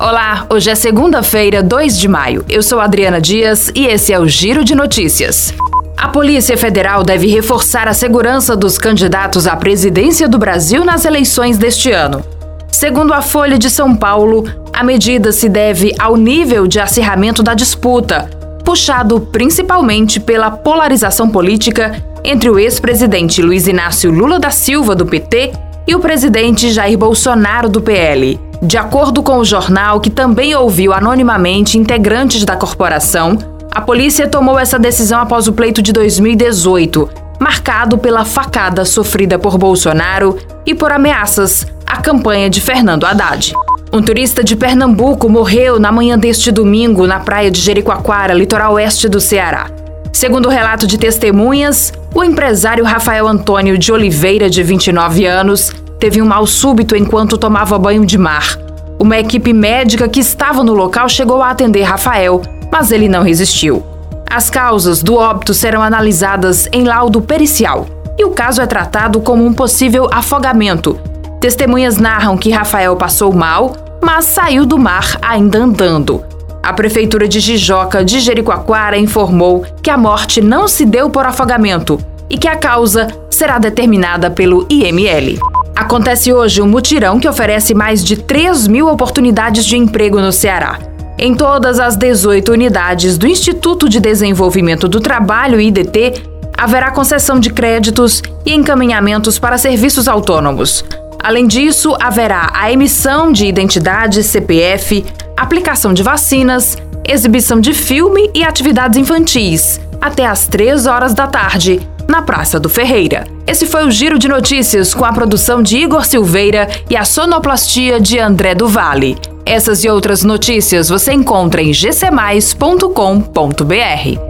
Olá, hoje é segunda-feira, 2 de maio. Eu sou Adriana Dias e esse é o Giro de Notícias. A Polícia Federal deve reforçar a segurança dos candidatos à presidência do Brasil nas eleições deste ano. Segundo a Folha de São Paulo, a medida se deve ao nível de acirramento da disputa, puxado principalmente pela polarização política entre o ex-presidente Luiz Inácio Lula da Silva, do PT, e o presidente Jair Bolsonaro, do PL. De acordo com o jornal, que também ouviu anonimamente integrantes da corporação, a polícia tomou essa decisão após o pleito de 2018, marcado pela facada sofrida por Bolsonaro e por ameaças à campanha de Fernando Haddad. Um turista de Pernambuco morreu na manhã deste domingo na praia de Jericoacoara, litoral oeste do Ceará. Segundo o relato de testemunhas, o empresário Rafael Antônio de Oliveira, de 29 anos, teve um mal súbito enquanto tomava banho de mar. Uma equipe médica que estava no local chegou a atender Rafael, mas ele não resistiu. As causas do óbito serão analisadas em laudo pericial e o caso é tratado como um possível afogamento. Testemunhas narram que Rafael passou mal, mas saiu do mar ainda andando. A Prefeitura de Jijoca de Jericoacoara informou que a morte não se deu por afogamento e que a causa será determinada pelo IML. Acontece hoje um mutirão que oferece mais de 3 mil oportunidades de emprego no Ceará. Em todas as 18 unidades do Instituto de Desenvolvimento do Trabalho, IDT, haverá concessão de créditos e encaminhamentos para serviços autônomos. Além disso, haverá a emissão de identidade CPF, aplicação de vacinas, exibição de filme e atividades infantis, até às 3 horas da tarde, na Praça do Ferreira. Esse foi o Giro de Notícias com a produção de Igor Silveira e a sonoplastia de André do Vale. Essas e outras notícias você encontra em gcmais.com.br.